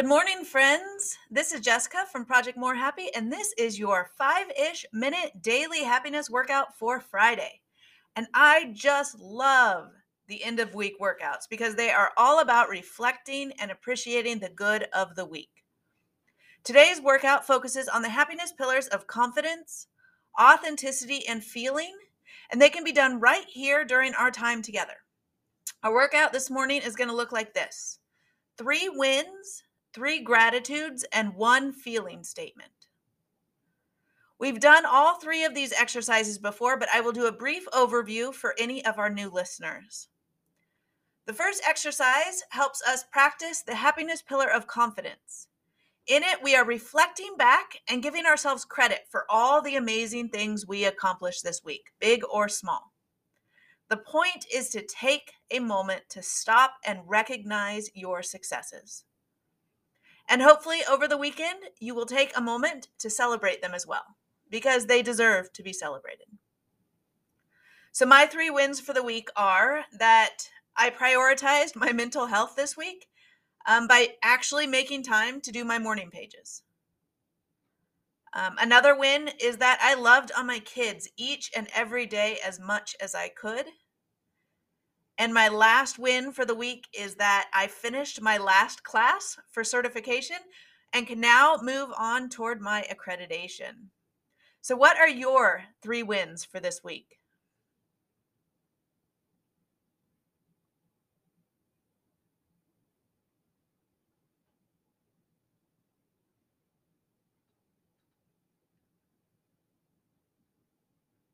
Good morning, friends. This is Jessica from Project More Happy, and this is your five ish minute daily happiness workout for Friday. And I just love the end of week workouts because they are all about reflecting and appreciating the good of the week. Today's workout focuses on the happiness pillars of confidence, authenticity, and feeling, and they can be done right here during our time together. Our workout this morning is going to look like this three wins three gratitudes, and one feeling statement. We've done all three of these exercises before, but I will do a brief overview for any of our new listeners. The first exercise helps us practice the happiness pillar of confidence. In it, we are reflecting back and giving ourselves credit for all the amazing things we accomplished this week, big or small. The point is to take a moment to stop and recognize your successes. And hopefully, over the weekend, you will take a moment to celebrate them as well, because they deserve to be celebrated. So, my three wins for the week are that I prioritized my mental health this week um, by actually making time to do my morning pages. Um, another win is that I loved on my kids each and every day as much as I could. And my last win for the week is that I finished my last class for certification and can now move on toward my accreditation. So, what are your three wins for this week?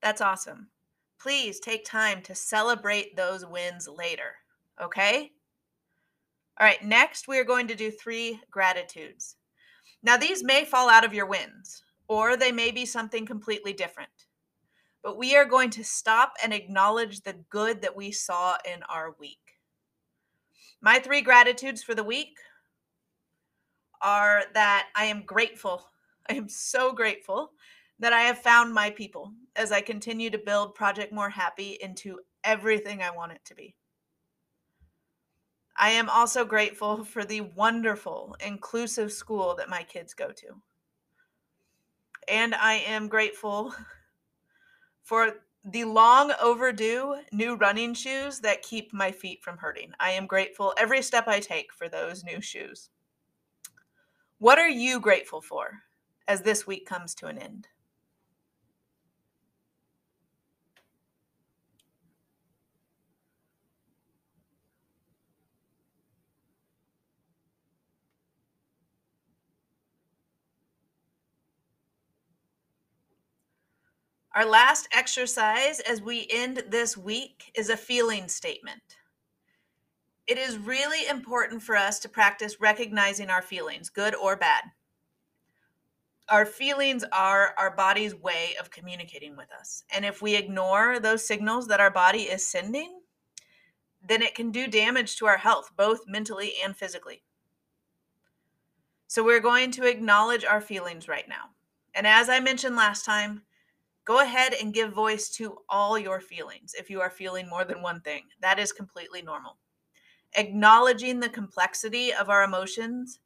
That's awesome please take time to celebrate those wins later. Okay? All right, next we are going to do three gratitudes. Now, these may fall out of your wins, or they may be something completely different. But we are going to stop and acknowledge the good that we saw in our week. My three gratitudes for the week are that I am grateful. I am so grateful that I have found my people as I continue to build Project More Happy into everything I want it to be. I am also grateful for the wonderful, inclusive school that my kids go to. And I am grateful for the long overdue new running shoes that keep my feet from hurting. I am grateful every step I take for those new shoes. What are you grateful for as this week comes to an end? Our last exercise as we end this week is a feeling statement. It is really important for us to practice recognizing our feelings, good or bad. Our feelings are our body's way of communicating with us. And if we ignore those signals that our body is sending, then it can do damage to our health, both mentally and physically. So we're going to acknowledge our feelings right now. And as I mentioned last time, Go ahead and give voice to all your feelings if you are feeling more than one thing. That is completely normal. Acknowledging the complexity of our emotions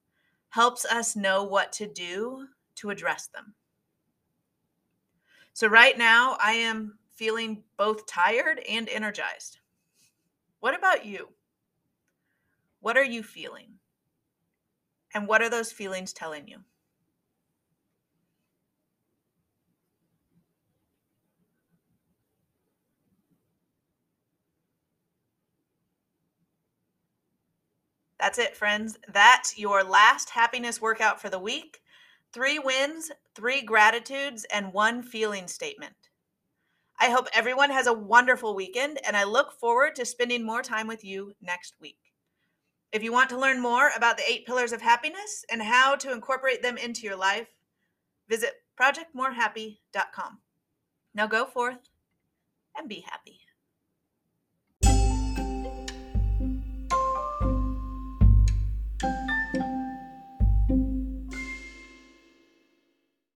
helps us know what to do to address them. So, right now, I am feeling both tired and energized. What about you? What are you feeling? And what are those feelings telling you? That's it, friends. That's your last happiness workout for the week. Three wins, three gratitudes, and one feeling statement. I hope everyone has a wonderful weekend, and I look forward to spending more time with you next week. If you want to learn more about the eight pillars of happiness and how to incorporate them into your life, visit projectmorehappy.com. Now go forth and be happy.